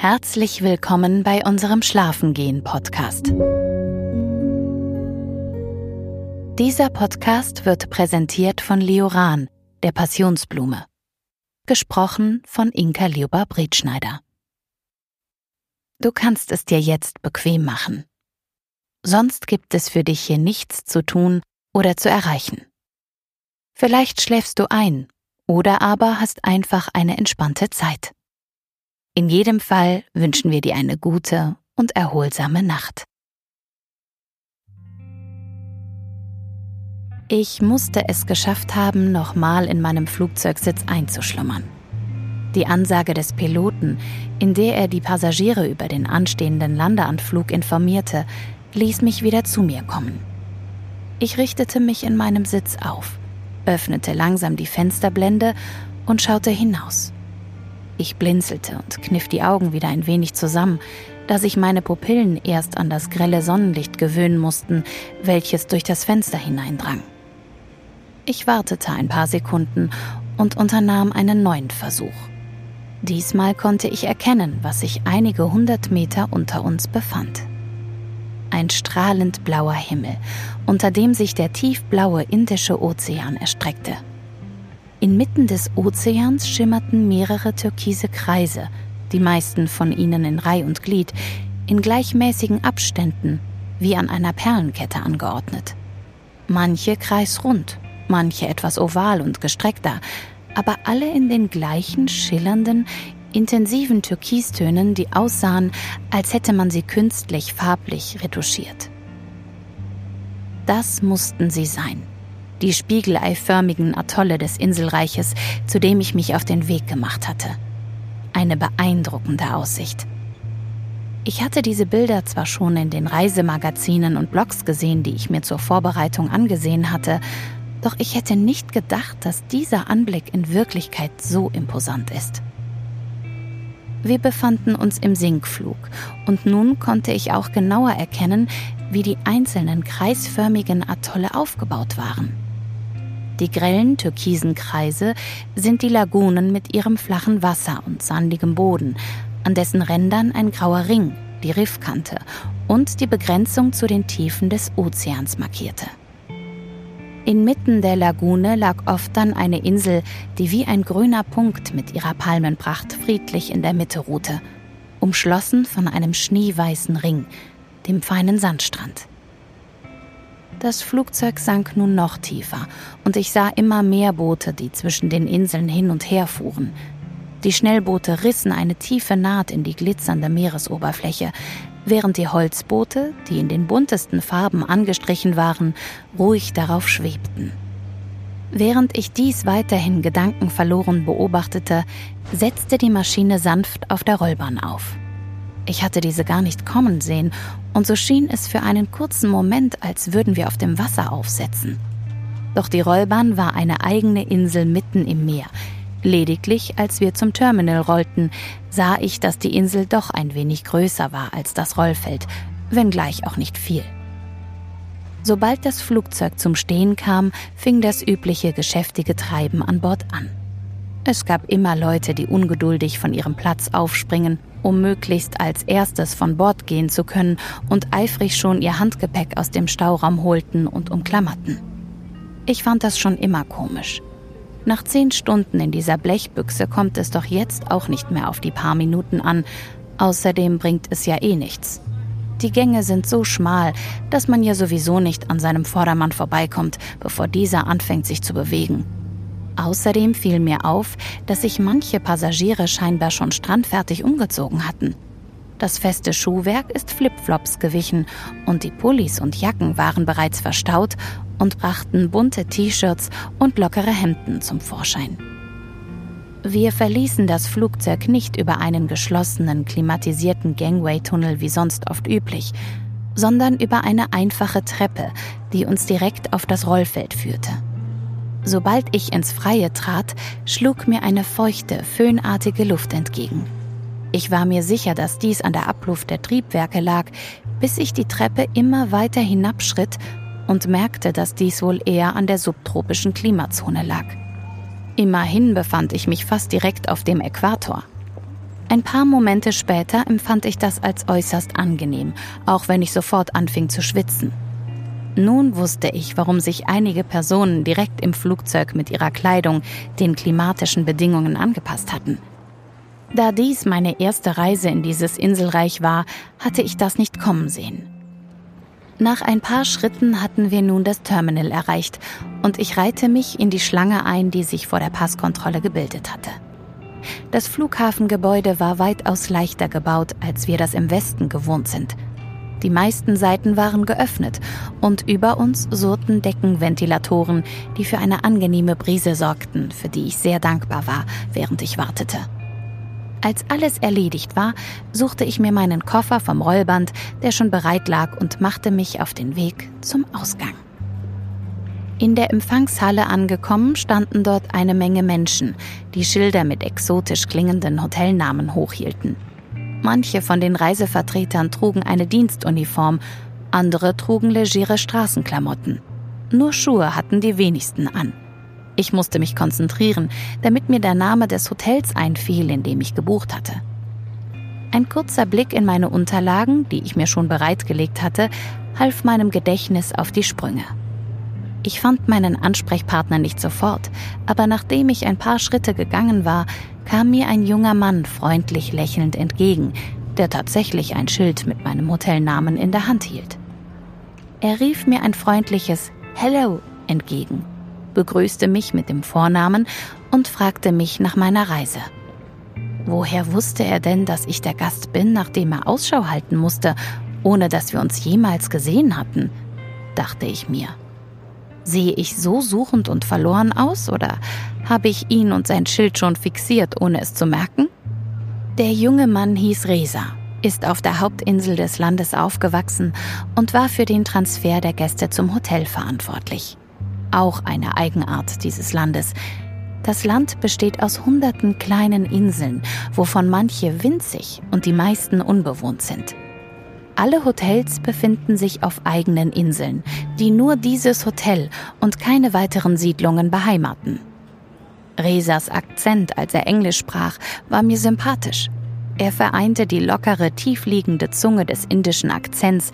Herzlich willkommen bei unserem Schlafengehen Podcast. Dieser Podcast wird präsentiert von Lioran, der Passionsblume. Gesprochen von Inka Lioba Bretschneider. Du kannst es dir jetzt bequem machen. Sonst gibt es für dich hier nichts zu tun oder zu erreichen. Vielleicht schläfst du ein oder aber hast einfach eine entspannte Zeit. In jedem Fall wünschen wir dir eine gute und erholsame Nacht. Ich musste es geschafft haben, nochmal in meinem Flugzeugsitz einzuschlummern. Die Ansage des Piloten, in der er die Passagiere über den anstehenden Landeanflug informierte, ließ mich wieder zu mir kommen. Ich richtete mich in meinem Sitz auf, öffnete langsam die Fensterblende und schaute hinaus. Ich blinzelte und kniff die Augen wieder ein wenig zusammen, da sich meine Pupillen erst an das grelle Sonnenlicht gewöhnen mussten, welches durch das Fenster hineindrang. Ich wartete ein paar Sekunden und unternahm einen neuen Versuch. Diesmal konnte ich erkennen, was sich einige hundert Meter unter uns befand. Ein strahlend blauer Himmel, unter dem sich der tiefblaue Indische Ozean erstreckte. Inmitten des Ozeans schimmerten mehrere türkise Kreise, die meisten von ihnen in Reih und Glied, in gleichmäßigen Abständen, wie an einer Perlenkette angeordnet. Manche kreisrund, manche etwas oval und gestreckter, aber alle in den gleichen schillernden, intensiven Türkistönen, die aussahen, als hätte man sie künstlich farblich retuschiert. Das mussten sie sein die spiegeleiförmigen Atolle des Inselreiches, zu dem ich mich auf den Weg gemacht hatte. Eine beeindruckende Aussicht. Ich hatte diese Bilder zwar schon in den Reisemagazinen und Blogs gesehen, die ich mir zur Vorbereitung angesehen hatte, doch ich hätte nicht gedacht, dass dieser Anblick in Wirklichkeit so imposant ist. Wir befanden uns im Sinkflug und nun konnte ich auch genauer erkennen, wie die einzelnen kreisförmigen Atolle aufgebaut waren. Die grellen türkisen Kreise sind die Lagunen mit ihrem flachen Wasser und sandigem Boden, an dessen Rändern ein grauer Ring, die Riffkante und die Begrenzung zu den Tiefen des Ozeans markierte. Inmitten der Lagune lag oft dann eine Insel, die wie ein grüner Punkt mit ihrer Palmenpracht friedlich in der Mitte ruhte, umschlossen von einem schneeweißen Ring, dem feinen Sandstrand. Das Flugzeug sank nun noch tiefer und ich sah immer mehr Boote, die zwischen den Inseln hin und her fuhren. Die Schnellboote rissen eine tiefe Naht in die glitzernde Meeresoberfläche, während die Holzboote, die in den buntesten Farben angestrichen waren, ruhig darauf schwebten. Während ich dies weiterhin gedankenverloren beobachtete, setzte die Maschine sanft auf der Rollbahn auf. Ich hatte diese gar nicht kommen sehen, und so schien es für einen kurzen Moment, als würden wir auf dem Wasser aufsetzen. Doch die Rollbahn war eine eigene Insel mitten im Meer. Lediglich, als wir zum Terminal rollten, sah ich, dass die Insel doch ein wenig größer war als das Rollfeld, wenngleich auch nicht viel. Sobald das Flugzeug zum Stehen kam, fing das übliche geschäftige Treiben an Bord an. Es gab immer Leute, die ungeduldig von ihrem Platz aufspringen, um möglichst als erstes von Bord gehen zu können und eifrig schon ihr Handgepäck aus dem Stauraum holten und umklammerten. Ich fand das schon immer komisch. Nach zehn Stunden in dieser Blechbüchse kommt es doch jetzt auch nicht mehr auf die paar Minuten an. Außerdem bringt es ja eh nichts. Die Gänge sind so schmal, dass man ja sowieso nicht an seinem Vordermann vorbeikommt, bevor dieser anfängt sich zu bewegen. Außerdem fiel mir auf, dass sich manche Passagiere scheinbar schon strandfertig umgezogen hatten. Das feste Schuhwerk ist Flipflops gewichen und die Pullis und Jacken waren bereits verstaut und brachten bunte T-Shirts und lockere Hemden zum Vorschein. Wir verließen das Flugzeug nicht über einen geschlossenen, klimatisierten Gangway-Tunnel wie sonst oft üblich, sondern über eine einfache Treppe, die uns direkt auf das Rollfeld führte. Sobald ich ins Freie trat, schlug mir eine feuchte, föhnartige Luft entgegen. Ich war mir sicher, dass dies an der Abluft der Triebwerke lag, bis ich die Treppe immer weiter hinabschritt und merkte, dass dies wohl eher an der subtropischen Klimazone lag. Immerhin befand ich mich fast direkt auf dem Äquator. Ein paar Momente später empfand ich das als äußerst angenehm, auch wenn ich sofort anfing zu schwitzen. Nun wusste ich, warum sich einige Personen direkt im Flugzeug mit ihrer Kleidung den klimatischen Bedingungen angepasst hatten. Da dies meine erste Reise in dieses Inselreich war, hatte ich das nicht kommen sehen. Nach ein paar Schritten hatten wir nun das Terminal erreicht und ich reihte mich in die Schlange ein, die sich vor der Passkontrolle gebildet hatte. Das Flughafengebäude war weitaus leichter gebaut, als wir das im Westen gewohnt sind. Die meisten Seiten waren geöffnet und über uns surrten Deckenventilatoren, die für eine angenehme Brise sorgten, für die ich sehr dankbar war, während ich wartete. Als alles erledigt war, suchte ich mir meinen Koffer vom Rollband, der schon bereit lag, und machte mich auf den Weg zum Ausgang. In der Empfangshalle angekommen, standen dort eine Menge Menschen, die Schilder mit exotisch klingenden Hotelnamen hochhielten. Manche von den Reisevertretern trugen eine Dienstuniform, andere trugen legere Straßenklamotten. Nur Schuhe hatten die wenigsten an. Ich musste mich konzentrieren, damit mir der Name des Hotels einfiel, in dem ich gebucht hatte. Ein kurzer Blick in meine Unterlagen, die ich mir schon bereitgelegt hatte, half meinem Gedächtnis auf die Sprünge. Ich fand meinen Ansprechpartner nicht sofort, aber nachdem ich ein paar Schritte gegangen war, kam mir ein junger Mann freundlich lächelnd entgegen, der tatsächlich ein Schild mit meinem Hotelnamen in der Hand hielt. Er rief mir ein freundliches Hello entgegen begrüßte mich mit dem Vornamen und fragte mich nach meiner Reise. Woher wusste er denn, dass ich der Gast bin, nach dem er Ausschau halten musste, ohne dass wir uns jemals gesehen hatten? dachte ich mir. Sehe ich so suchend und verloren aus oder habe ich ihn und sein Schild schon fixiert, ohne es zu merken? Der junge Mann hieß Resa, ist auf der Hauptinsel des Landes aufgewachsen und war für den Transfer der Gäste zum Hotel verantwortlich auch eine Eigenart dieses Landes. Das Land besteht aus hunderten kleinen Inseln, wovon manche winzig und die meisten unbewohnt sind. Alle Hotels befinden sich auf eigenen Inseln, die nur dieses Hotel und keine weiteren Siedlungen beheimaten. Resas Akzent, als er Englisch sprach, war mir sympathisch. Er vereinte die lockere, tiefliegende Zunge des indischen Akzents,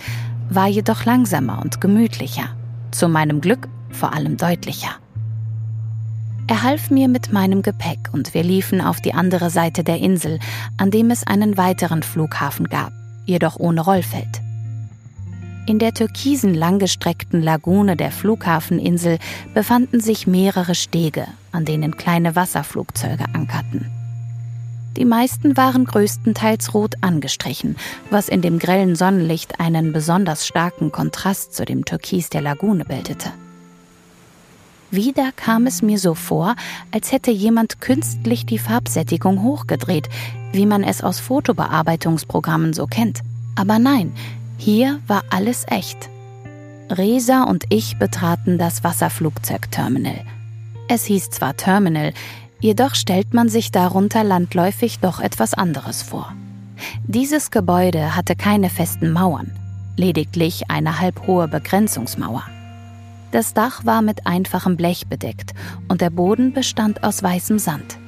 war jedoch langsamer und gemütlicher. Zu meinem Glück vor allem deutlicher. Er half mir mit meinem Gepäck und wir liefen auf die andere Seite der Insel, an dem es einen weiteren Flughafen gab, jedoch ohne Rollfeld. In der türkisen langgestreckten Lagune der Flughafeninsel befanden sich mehrere Stege, an denen kleine Wasserflugzeuge ankerten. Die meisten waren größtenteils rot angestrichen, was in dem grellen Sonnenlicht einen besonders starken Kontrast zu dem Türkis der Lagune bildete. Wieder kam es mir so vor, als hätte jemand künstlich die Farbsättigung hochgedreht, wie man es aus Fotobearbeitungsprogrammen so kennt. Aber nein, hier war alles echt. Resa und ich betraten das Wasserflugzeugterminal. Es hieß zwar Terminal, jedoch stellt man sich darunter landläufig doch etwas anderes vor. Dieses Gebäude hatte keine festen Mauern, lediglich eine halbhohe Begrenzungsmauer. Das Dach war mit einfachem Blech bedeckt und der Boden bestand aus weißem Sand.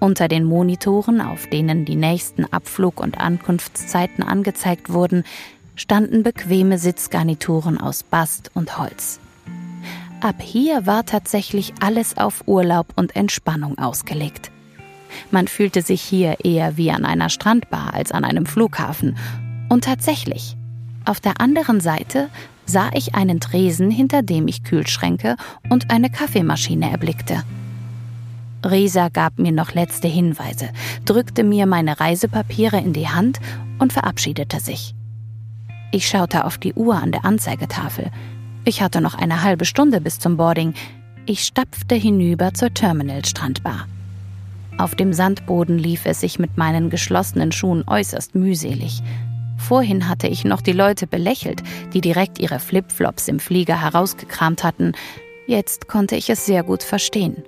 Unter den Monitoren, auf denen die nächsten Abflug- und Ankunftszeiten angezeigt wurden, standen bequeme Sitzgarnituren aus Bast und Holz. Ab hier war tatsächlich alles auf Urlaub und Entspannung ausgelegt. Man fühlte sich hier eher wie an einer Strandbar als an einem Flughafen. Und tatsächlich, auf der anderen Seite sah ich einen Tresen, hinter dem ich Kühlschränke und eine Kaffeemaschine erblickte. Resa gab mir noch letzte Hinweise, drückte mir meine Reisepapiere in die Hand und verabschiedete sich. Ich schaute auf die Uhr an der Anzeigetafel. Ich hatte noch eine halbe Stunde bis zum Boarding. Ich stapfte hinüber zur Terminal-Strandbar. Auf dem Sandboden lief es sich mit meinen geschlossenen Schuhen äußerst mühselig. Vorhin hatte ich noch die Leute belächelt, die direkt ihre Flipflops im Flieger herausgekramt hatten. Jetzt konnte ich es sehr gut verstehen.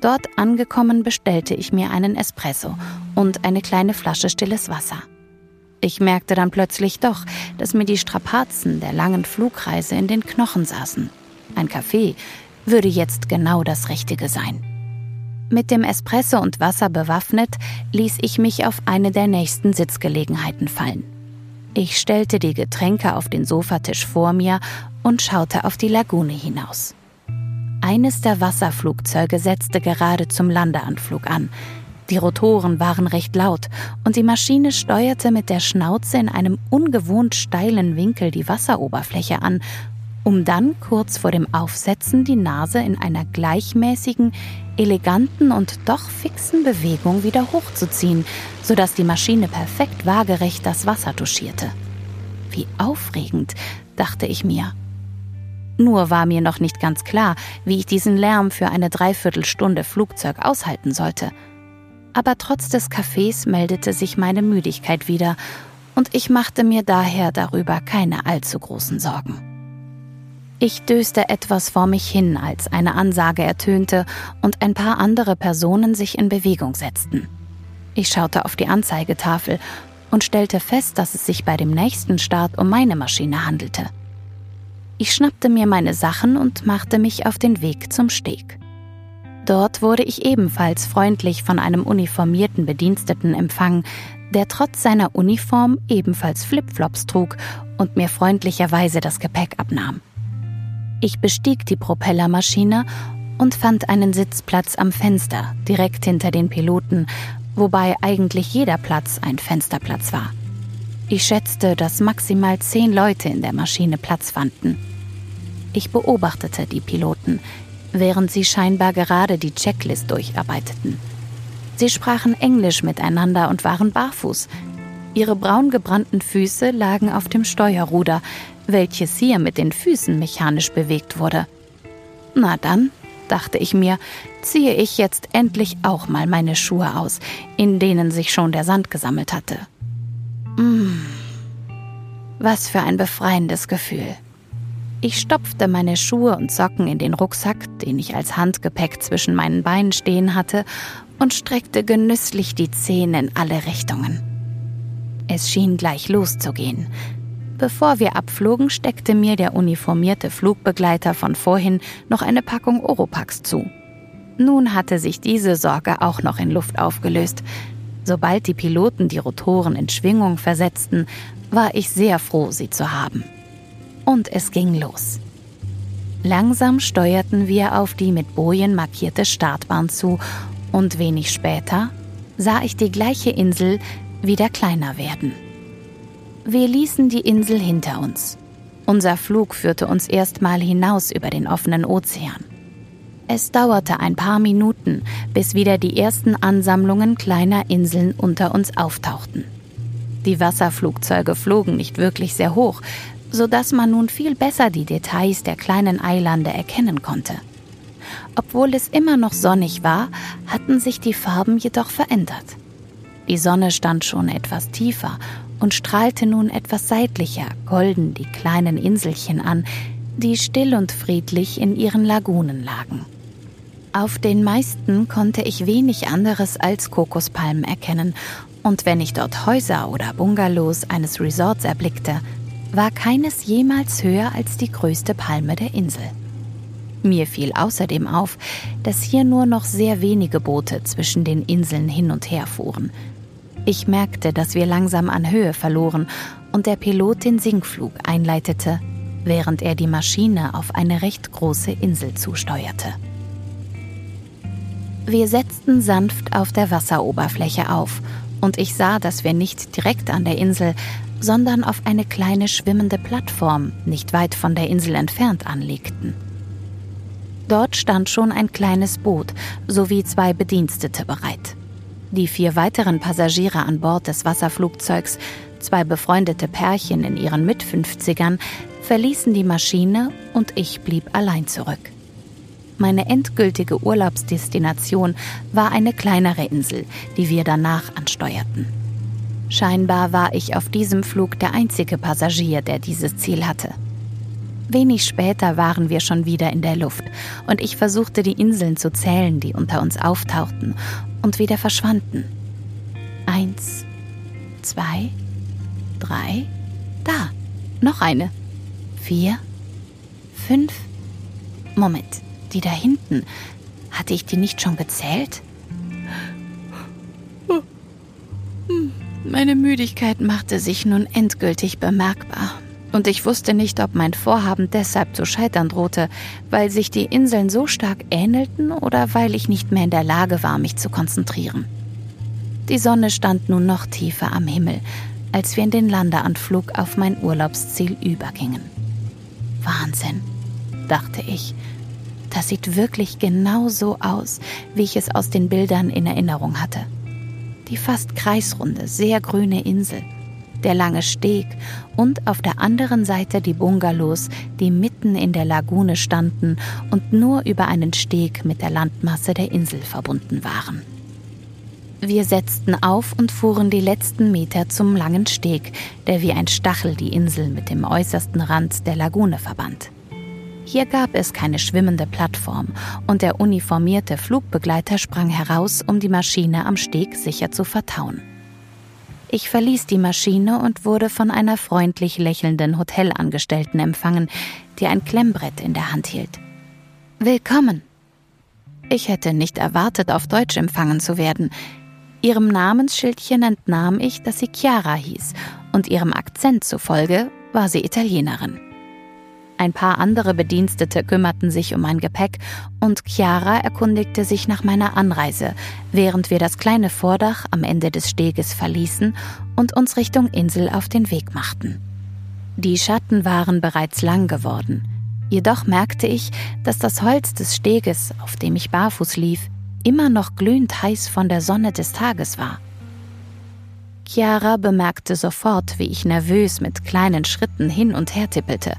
Dort angekommen bestellte ich mir einen Espresso und eine kleine Flasche stilles Wasser. Ich merkte dann plötzlich doch, dass mir die Strapazen der langen Flugreise in den Knochen saßen. Ein Kaffee würde jetzt genau das Richtige sein. Mit dem Espresso und Wasser bewaffnet, ließ ich mich auf eine der nächsten Sitzgelegenheiten fallen. Ich stellte die Getränke auf den Sofatisch vor mir und schaute auf die Lagune hinaus. Eines der Wasserflugzeuge setzte gerade zum Landeanflug an. Die Rotoren waren recht laut und die Maschine steuerte mit der Schnauze in einem ungewohnt steilen Winkel die Wasseroberfläche an, um dann kurz vor dem Aufsetzen die Nase in einer gleichmäßigen, eleganten und doch fixen Bewegung wieder hochzuziehen, sodass die Maschine perfekt waagerecht das Wasser touchierte. Wie aufregend, dachte ich mir. Nur war mir noch nicht ganz klar, wie ich diesen Lärm für eine Dreiviertelstunde Flugzeug aushalten sollte. Aber trotz des Kaffees meldete sich meine Müdigkeit wieder, und ich machte mir daher darüber keine allzu großen Sorgen. Ich döste etwas vor mich hin, als eine Ansage ertönte und ein paar andere Personen sich in Bewegung setzten. Ich schaute auf die Anzeigetafel und stellte fest, dass es sich bei dem nächsten Start um meine Maschine handelte. Ich schnappte mir meine Sachen und machte mich auf den Weg zum Steg. Dort wurde ich ebenfalls freundlich von einem uniformierten Bediensteten empfangen, der trotz seiner Uniform ebenfalls Flipflops trug und mir freundlicherweise das Gepäck abnahm. Ich bestieg die Propellermaschine und fand einen Sitzplatz am Fenster, direkt hinter den Piloten, wobei eigentlich jeder Platz ein Fensterplatz war. Ich schätzte, dass maximal zehn Leute in der Maschine Platz fanden. Ich beobachtete die Piloten, während sie scheinbar gerade die Checklist durcharbeiteten. Sie sprachen Englisch miteinander und waren barfuß. Ihre braun gebrannten Füße lagen auf dem Steuerruder, welches hier mit den Füßen mechanisch bewegt wurde. Na dann, dachte ich mir, ziehe ich jetzt endlich auch mal meine Schuhe aus, in denen sich schon der Sand gesammelt hatte. Mmh, was für ein befreiendes Gefühl. Ich stopfte meine Schuhe und Socken in den Rucksack, den ich als Handgepäck zwischen meinen Beinen stehen hatte, und streckte genüsslich die Zehen in alle Richtungen. Es schien gleich loszugehen. Bevor wir abflogen, steckte mir der uniformierte Flugbegleiter von vorhin noch eine Packung Oropax zu. Nun hatte sich diese Sorge auch noch in Luft aufgelöst. Sobald die Piloten die Rotoren in Schwingung versetzten, war ich sehr froh, sie zu haben. Und es ging los. Langsam steuerten wir auf die mit Bojen markierte Startbahn zu und wenig später sah ich die gleiche Insel wieder kleiner werden. Wir ließen die Insel hinter uns. Unser Flug führte uns erstmal hinaus über den offenen Ozean. Es dauerte ein paar Minuten, bis wieder die ersten Ansammlungen kleiner Inseln unter uns auftauchten. Die Wasserflugzeuge flogen nicht wirklich sehr hoch, so dass man nun viel besser die Details der kleinen Eilande erkennen konnte. Obwohl es immer noch sonnig war, hatten sich die Farben jedoch verändert. Die Sonne stand schon etwas tiefer und strahlte nun etwas seitlicher, golden die kleinen Inselchen an, die still und friedlich in ihren Lagunen lagen. Auf den meisten konnte ich wenig anderes als Kokospalmen erkennen, und wenn ich dort Häuser oder Bungalows eines Resorts erblickte, war keines jemals höher als die größte Palme der Insel. Mir fiel außerdem auf, dass hier nur noch sehr wenige Boote zwischen den Inseln hin und her fuhren, ich merkte, dass wir langsam an Höhe verloren und der Pilot den Sinkflug einleitete, während er die Maschine auf eine recht große Insel zusteuerte. Wir setzten sanft auf der Wasseroberfläche auf und ich sah, dass wir nicht direkt an der Insel, sondern auf eine kleine schwimmende Plattform nicht weit von der Insel entfernt anlegten. Dort stand schon ein kleines Boot sowie zwei Bedienstete bereit. Die vier weiteren Passagiere an Bord des Wasserflugzeugs, zwei befreundete Pärchen in ihren Mitfünfzigern, verließen die Maschine und ich blieb allein zurück. Meine endgültige Urlaubsdestination war eine kleinere Insel, die wir danach ansteuerten. Scheinbar war ich auf diesem Flug der einzige Passagier, der dieses Ziel hatte. Wenig später waren wir schon wieder in der Luft und ich versuchte die Inseln zu zählen, die unter uns auftauchten und wieder verschwanden. Eins, zwei, drei, da, noch eine. Vier, fünf. Moment, die da hinten. Hatte ich die nicht schon gezählt? Meine Müdigkeit machte sich nun endgültig bemerkbar. Und ich wusste nicht, ob mein Vorhaben deshalb zu scheitern drohte, weil sich die Inseln so stark ähnelten oder weil ich nicht mehr in der Lage war, mich zu konzentrieren. Die Sonne stand nun noch tiefer am Himmel, als wir in den Landeanflug auf mein Urlaubsziel übergingen. Wahnsinn, dachte ich. Das sieht wirklich genau so aus, wie ich es aus den Bildern in Erinnerung hatte. Die fast kreisrunde, sehr grüne Insel, der lange Steg und auf der anderen Seite die Bungalows, die mitten in der Lagune standen und nur über einen Steg mit der Landmasse der Insel verbunden waren. Wir setzten auf und fuhren die letzten Meter zum langen Steg, der wie ein Stachel die Insel mit dem äußersten Rand der Lagune verband. Hier gab es keine schwimmende Plattform und der uniformierte Flugbegleiter sprang heraus, um die Maschine am Steg sicher zu vertauen. Ich verließ die Maschine und wurde von einer freundlich lächelnden Hotelangestellten empfangen, die ein Klemmbrett in der Hand hielt. Willkommen! Ich hätte nicht erwartet, auf Deutsch empfangen zu werden. Ihrem Namensschildchen entnahm ich, dass sie Chiara hieß, und ihrem Akzent zufolge war sie Italienerin. Ein paar andere Bedienstete kümmerten sich um mein Gepäck und Chiara erkundigte sich nach meiner Anreise, während wir das kleine Vordach am Ende des Steges verließen und uns Richtung Insel auf den Weg machten. Die Schatten waren bereits lang geworden. Jedoch merkte ich, dass das Holz des Steges, auf dem ich barfuß lief, immer noch glühend heiß von der Sonne des Tages war. Chiara bemerkte sofort, wie ich nervös mit kleinen Schritten hin und her tippelte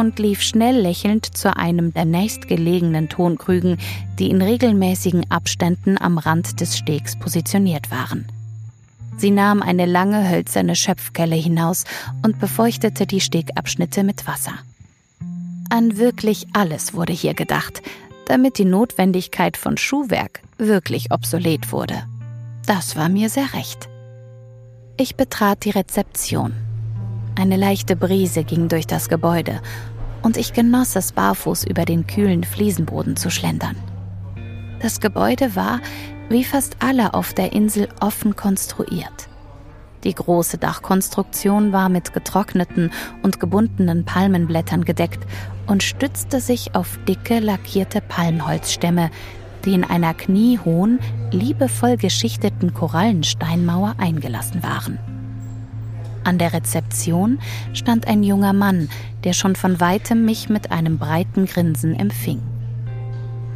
und lief schnell lächelnd zu einem der nächstgelegenen Tonkrügen, die in regelmäßigen Abständen am Rand des Stegs positioniert waren. Sie nahm eine lange hölzerne Schöpfkelle hinaus und befeuchtete die Stegabschnitte mit Wasser. An wirklich alles wurde hier gedacht, damit die Notwendigkeit von Schuhwerk wirklich obsolet wurde. Das war mir sehr recht. Ich betrat die Rezeption. Eine leichte Brise ging durch das Gebäude und ich genoss es barfuß über den kühlen Fliesenboden zu schlendern. Das Gebäude war, wie fast alle auf der Insel, offen konstruiert. Die große Dachkonstruktion war mit getrockneten und gebundenen Palmenblättern gedeckt und stützte sich auf dicke lackierte Palmholzstämme, die in einer kniehohen, liebevoll geschichteten Korallensteinmauer eingelassen waren. An der Rezeption stand ein junger Mann, der schon von weitem mich mit einem breiten Grinsen empfing.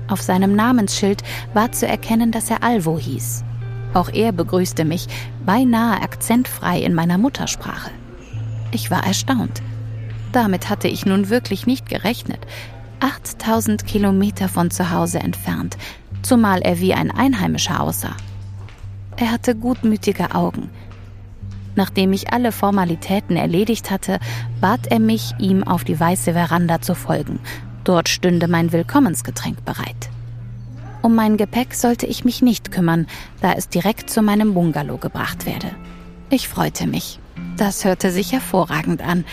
Auf seinem Namensschild war zu erkennen, dass er Alvo hieß. Auch er begrüßte mich beinahe akzentfrei in meiner Muttersprache. Ich war erstaunt. Damit hatte ich nun wirklich nicht gerechnet. 8000 Kilometer von zu Hause entfernt, zumal er wie ein Einheimischer aussah. Er hatte gutmütige Augen. Nachdem ich alle Formalitäten erledigt hatte, bat er mich, ihm auf die weiße Veranda zu folgen. Dort stünde mein Willkommensgetränk bereit. Um mein Gepäck sollte ich mich nicht kümmern, da es direkt zu meinem Bungalow gebracht werde. Ich freute mich. Das hörte sich hervorragend an.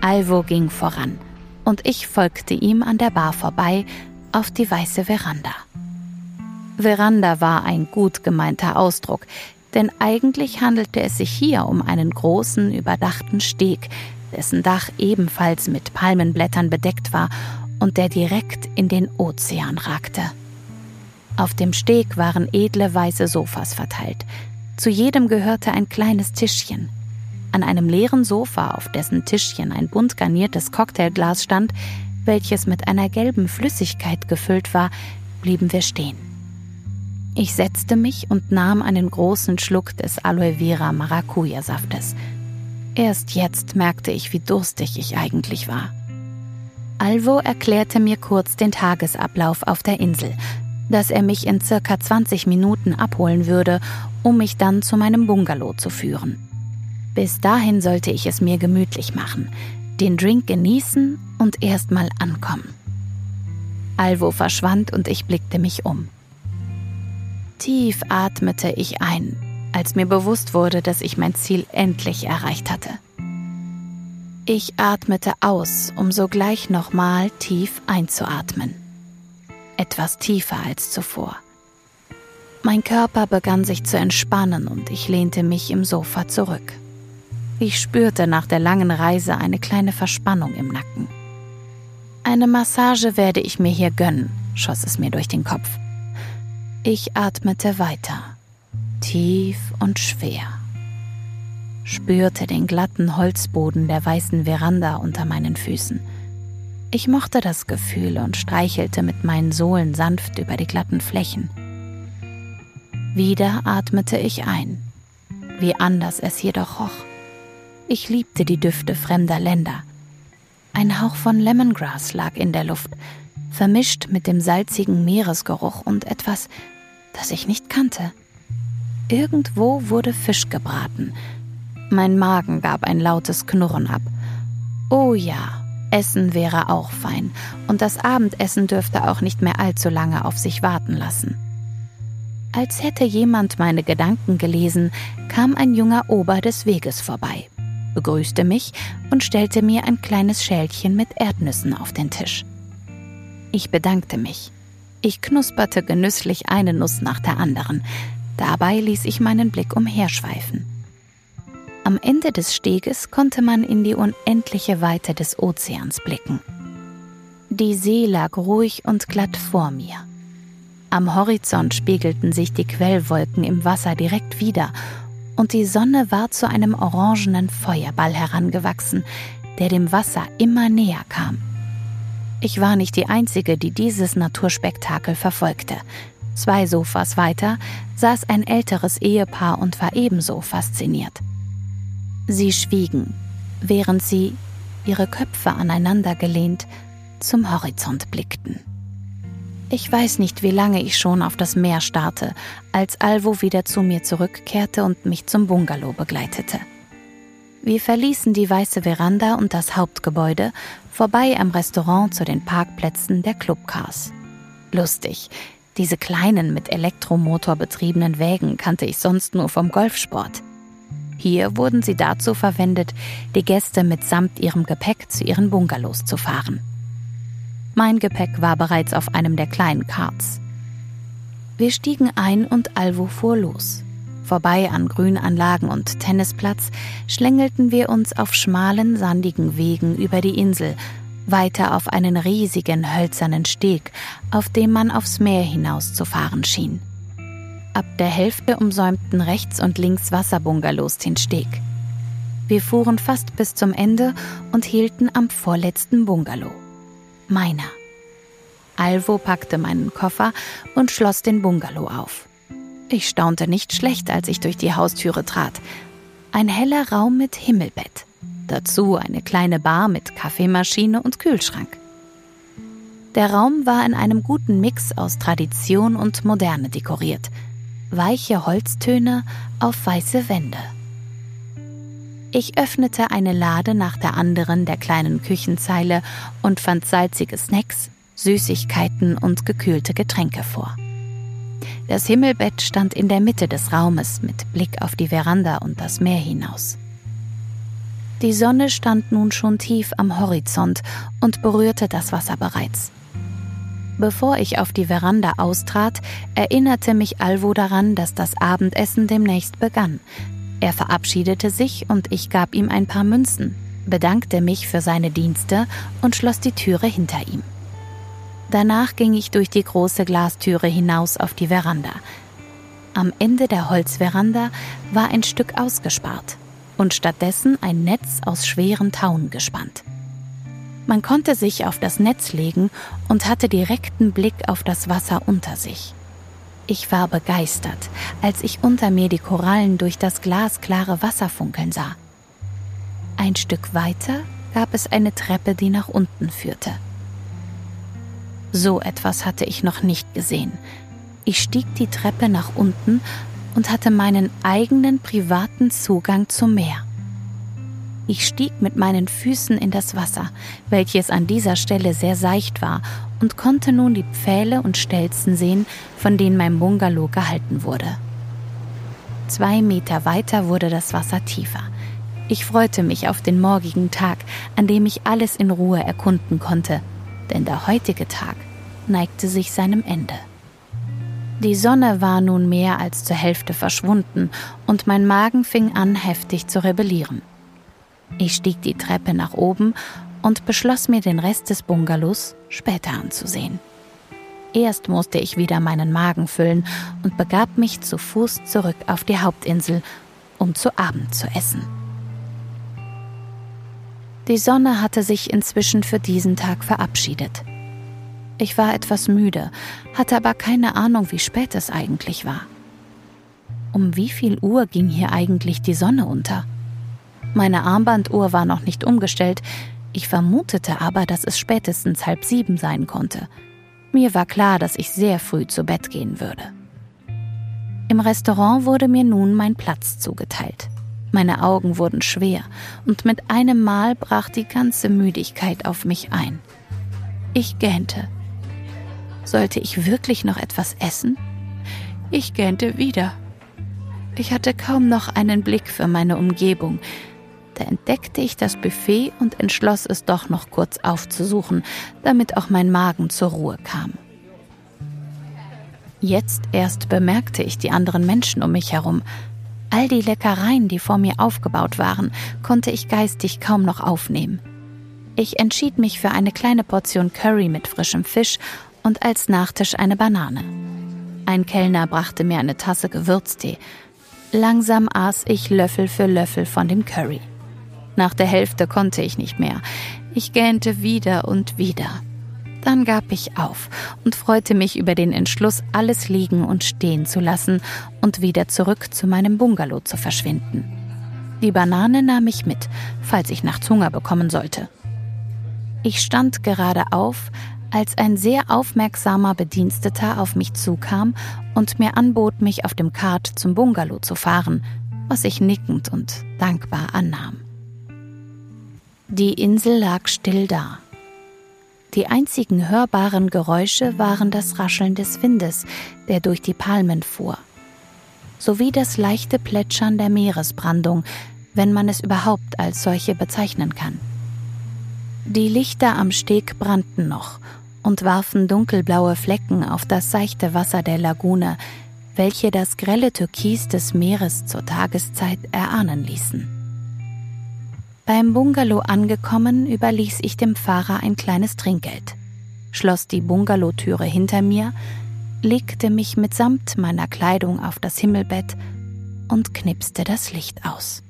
Alvo ging voran und ich folgte ihm an der Bar vorbei auf die weiße Veranda. Veranda war ein gut gemeinter Ausdruck, denn eigentlich handelte es sich hier um einen großen, überdachten Steg, dessen Dach ebenfalls mit Palmenblättern bedeckt war und der direkt in den Ozean ragte. Auf dem Steg waren edle weiße Sofas verteilt. Zu jedem gehörte ein kleines Tischchen. An einem leeren Sofa, auf dessen Tischchen ein bunt garniertes Cocktailglas stand, welches mit einer gelben Flüssigkeit gefüllt war, blieben wir stehen. Ich setzte mich und nahm einen großen Schluck des Aloe Vera Maracuja Saftes. Erst jetzt merkte ich, wie durstig ich eigentlich war. Alvo erklärte mir kurz den Tagesablauf auf der Insel, dass er mich in circa 20 Minuten abholen würde, um mich dann zu meinem Bungalow zu führen. Bis dahin sollte ich es mir gemütlich machen, den Drink genießen und erstmal ankommen. Alvo verschwand und ich blickte mich um. Tief atmete ich ein, als mir bewusst wurde, dass ich mein Ziel endlich erreicht hatte. Ich atmete aus, um sogleich nochmal tief einzuatmen. etwas tiefer als zuvor. Mein Körper begann sich zu entspannen und ich lehnte mich im Sofa zurück. Ich spürte nach der langen Reise eine kleine Verspannung im Nacken. Eine Massage werde ich mir hier gönnen, schoss es mir durch den Kopf. Ich atmete weiter, tief und schwer, spürte den glatten Holzboden der weißen Veranda unter meinen Füßen. Ich mochte das Gefühl und streichelte mit meinen Sohlen sanft über die glatten Flächen. Wieder atmete ich ein, wie anders es jedoch roch. Ich liebte die Düfte fremder Länder. Ein Hauch von Lemongrass lag in der Luft, vermischt mit dem salzigen Meeresgeruch und etwas, das ich nicht kannte. Irgendwo wurde Fisch gebraten. Mein Magen gab ein lautes Knurren ab. Oh ja, Essen wäre auch fein, und das Abendessen dürfte auch nicht mehr allzu lange auf sich warten lassen. Als hätte jemand meine Gedanken gelesen, kam ein junger Ober des Weges vorbei begrüßte mich und stellte mir ein kleines Schälchen mit Erdnüssen auf den Tisch. Ich bedankte mich. Ich knusperte genüsslich eine Nuss nach der anderen. Dabei ließ ich meinen Blick umherschweifen. Am Ende des Steges konnte man in die unendliche Weite des Ozeans blicken. Die See lag ruhig und glatt vor mir. Am Horizont spiegelten sich die Quellwolken im Wasser direkt wieder und die Sonne war zu einem orangenen Feuerball herangewachsen, der dem Wasser immer näher kam. Ich war nicht die Einzige, die dieses Naturspektakel verfolgte. Zwei Sofas weiter saß ein älteres Ehepaar und war ebenso fasziniert. Sie schwiegen, während sie, ihre Köpfe aneinander gelehnt, zum Horizont blickten. Ich weiß nicht, wie lange ich schon auf das Meer starrte, als Alvo wieder zu mir zurückkehrte und mich zum Bungalow begleitete. Wir verließen die weiße Veranda und das Hauptgebäude, vorbei am Restaurant zu den Parkplätzen der Clubcars. Lustig, diese kleinen mit Elektromotor betriebenen Wägen kannte ich sonst nur vom Golfsport. Hier wurden sie dazu verwendet, die Gäste mitsamt ihrem Gepäck zu ihren Bungalows zu fahren. Mein Gepäck war bereits auf einem der kleinen Karts. Wir stiegen ein und Alvo fuhr los. Vorbei an Grünanlagen und Tennisplatz schlängelten wir uns auf schmalen, sandigen Wegen über die Insel, weiter auf einen riesigen hölzernen Steg, auf dem man aufs Meer hinaus zu fahren schien. Ab der Hälfte umsäumten rechts und links Wasserbungalows den Steg. Wir fuhren fast bis zum Ende und hielten am vorletzten Bungalow meiner. Alvo packte meinen Koffer und schloss den Bungalow auf. Ich staunte nicht schlecht, als ich durch die Haustüre trat. Ein heller Raum mit Himmelbett. Dazu eine kleine Bar mit Kaffeemaschine und Kühlschrank. Der Raum war in einem guten Mix aus Tradition und Moderne dekoriert. Weiche Holztöne auf weiße Wände. Ich öffnete eine Lade nach der anderen der kleinen Küchenzeile und fand salzige Snacks, Süßigkeiten und gekühlte Getränke vor. Das Himmelbett stand in der Mitte des Raumes mit Blick auf die Veranda und das Meer hinaus. Die Sonne stand nun schon tief am Horizont und berührte das Wasser bereits. Bevor ich auf die Veranda austrat, erinnerte mich Alvo daran, dass das Abendessen demnächst begann, er verabschiedete sich und ich gab ihm ein paar Münzen, bedankte mich für seine Dienste und schloss die Türe hinter ihm. Danach ging ich durch die große Glastüre hinaus auf die Veranda. Am Ende der Holzveranda war ein Stück ausgespart und stattdessen ein Netz aus schweren Tauen gespannt. Man konnte sich auf das Netz legen und hatte direkten Blick auf das Wasser unter sich. Ich war begeistert, als ich unter mir die Korallen durch das glasklare Wasser funkeln sah. Ein Stück weiter gab es eine Treppe, die nach unten führte. So etwas hatte ich noch nicht gesehen. Ich stieg die Treppe nach unten und hatte meinen eigenen privaten Zugang zum Meer. Ich stieg mit meinen Füßen in das Wasser, welches an dieser Stelle sehr seicht war, und konnte nun die Pfähle und Stelzen sehen, von denen mein Bungalow gehalten wurde. Zwei Meter weiter wurde das Wasser tiefer. Ich freute mich auf den morgigen Tag, an dem ich alles in Ruhe erkunden konnte, denn der heutige Tag neigte sich seinem Ende. Die Sonne war nun mehr als zur Hälfte verschwunden und mein Magen fing an, heftig zu rebellieren. Ich stieg die Treppe nach oben und beschloss mir den Rest des Bungalows später anzusehen. Erst musste ich wieder meinen Magen füllen und begab mich zu Fuß zurück auf die Hauptinsel, um zu Abend zu essen. Die Sonne hatte sich inzwischen für diesen Tag verabschiedet. Ich war etwas müde, hatte aber keine Ahnung, wie spät es eigentlich war. Um wie viel Uhr ging hier eigentlich die Sonne unter? Meine Armbanduhr war noch nicht umgestellt, ich vermutete aber, dass es spätestens halb sieben sein konnte. Mir war klar, dass ich sehr früh zu Bett gehen würde. Im Restaurant wurde mir nun mein Platz zugeteilt. Meine Augen wurden schwer und mit einem Mal brach die ganze Müdigkeit auf mich ein. Ich gähnte. Sollte ich wirklich noch etwas essen? Ich gähnte wieder. Ich hatte kaum noch einen Blick für meine Umgebung, da entdeckte ich das Buffet und entschloss es doch noch kurz aufzusuchen, damit auch mein Magen zur Ruhe kam. Jetzt erst bemerkte ich die anderen Menschen um mich herum. All die Leckereien, die vor mir aufgebaut waren, konnte ich geistig kaum noch aufnehmen. Ich entschied mich für eine kleine Portion Curry mit frischem Fisch und als Nachtisch eine Banane. Ein Kellner brachte mir eine Tasse Gewürztee. Langsam aß ich Löffel für Löffel von dem Curry. Nach der Hälfte konnte ich nicht mehr. Ich gähnte wieder und wieder. Dann gab ich auf und freute mich über den Entschluss, alles liegen und stehen zu lassen und wieder zurück zu meinem Bungalow zu verschwinden. Die Banane nahm ich mit, falls ich nachts Hunger bekommen sollte. Ich stand gerade auf, als ein sehr aufmerksamer Bediensteter auf mich zukam und mir anbot, mich auf dem Kart zum Bungalow zu fahren, was ich nickend und dankbar annahm. Die Insel lag still da. Die einzigen hörbaren Geräusche waren das Rascheln des Windes, der durch die Palmen fuhr, sowie das leichte Plätschern der Meeresbrandung, wenn man es überhaupt als solche bezeichnen kann. Die Lichter am Steg brannten noch und warfen dunkelblaue Flecken auf das seichte Wasser der Lagune, welche das grelle Türkis des Meeres zur Tageszeit erahnen ließen. Beim Bungalow angekommen, überließ ich dem Fahrer ein kleines Trinkgeld, schloss die Bungalowtüre hinter mir, legte mich mitsamt meiner Kleidung auf das Himmelbett und knipste das Licht aus.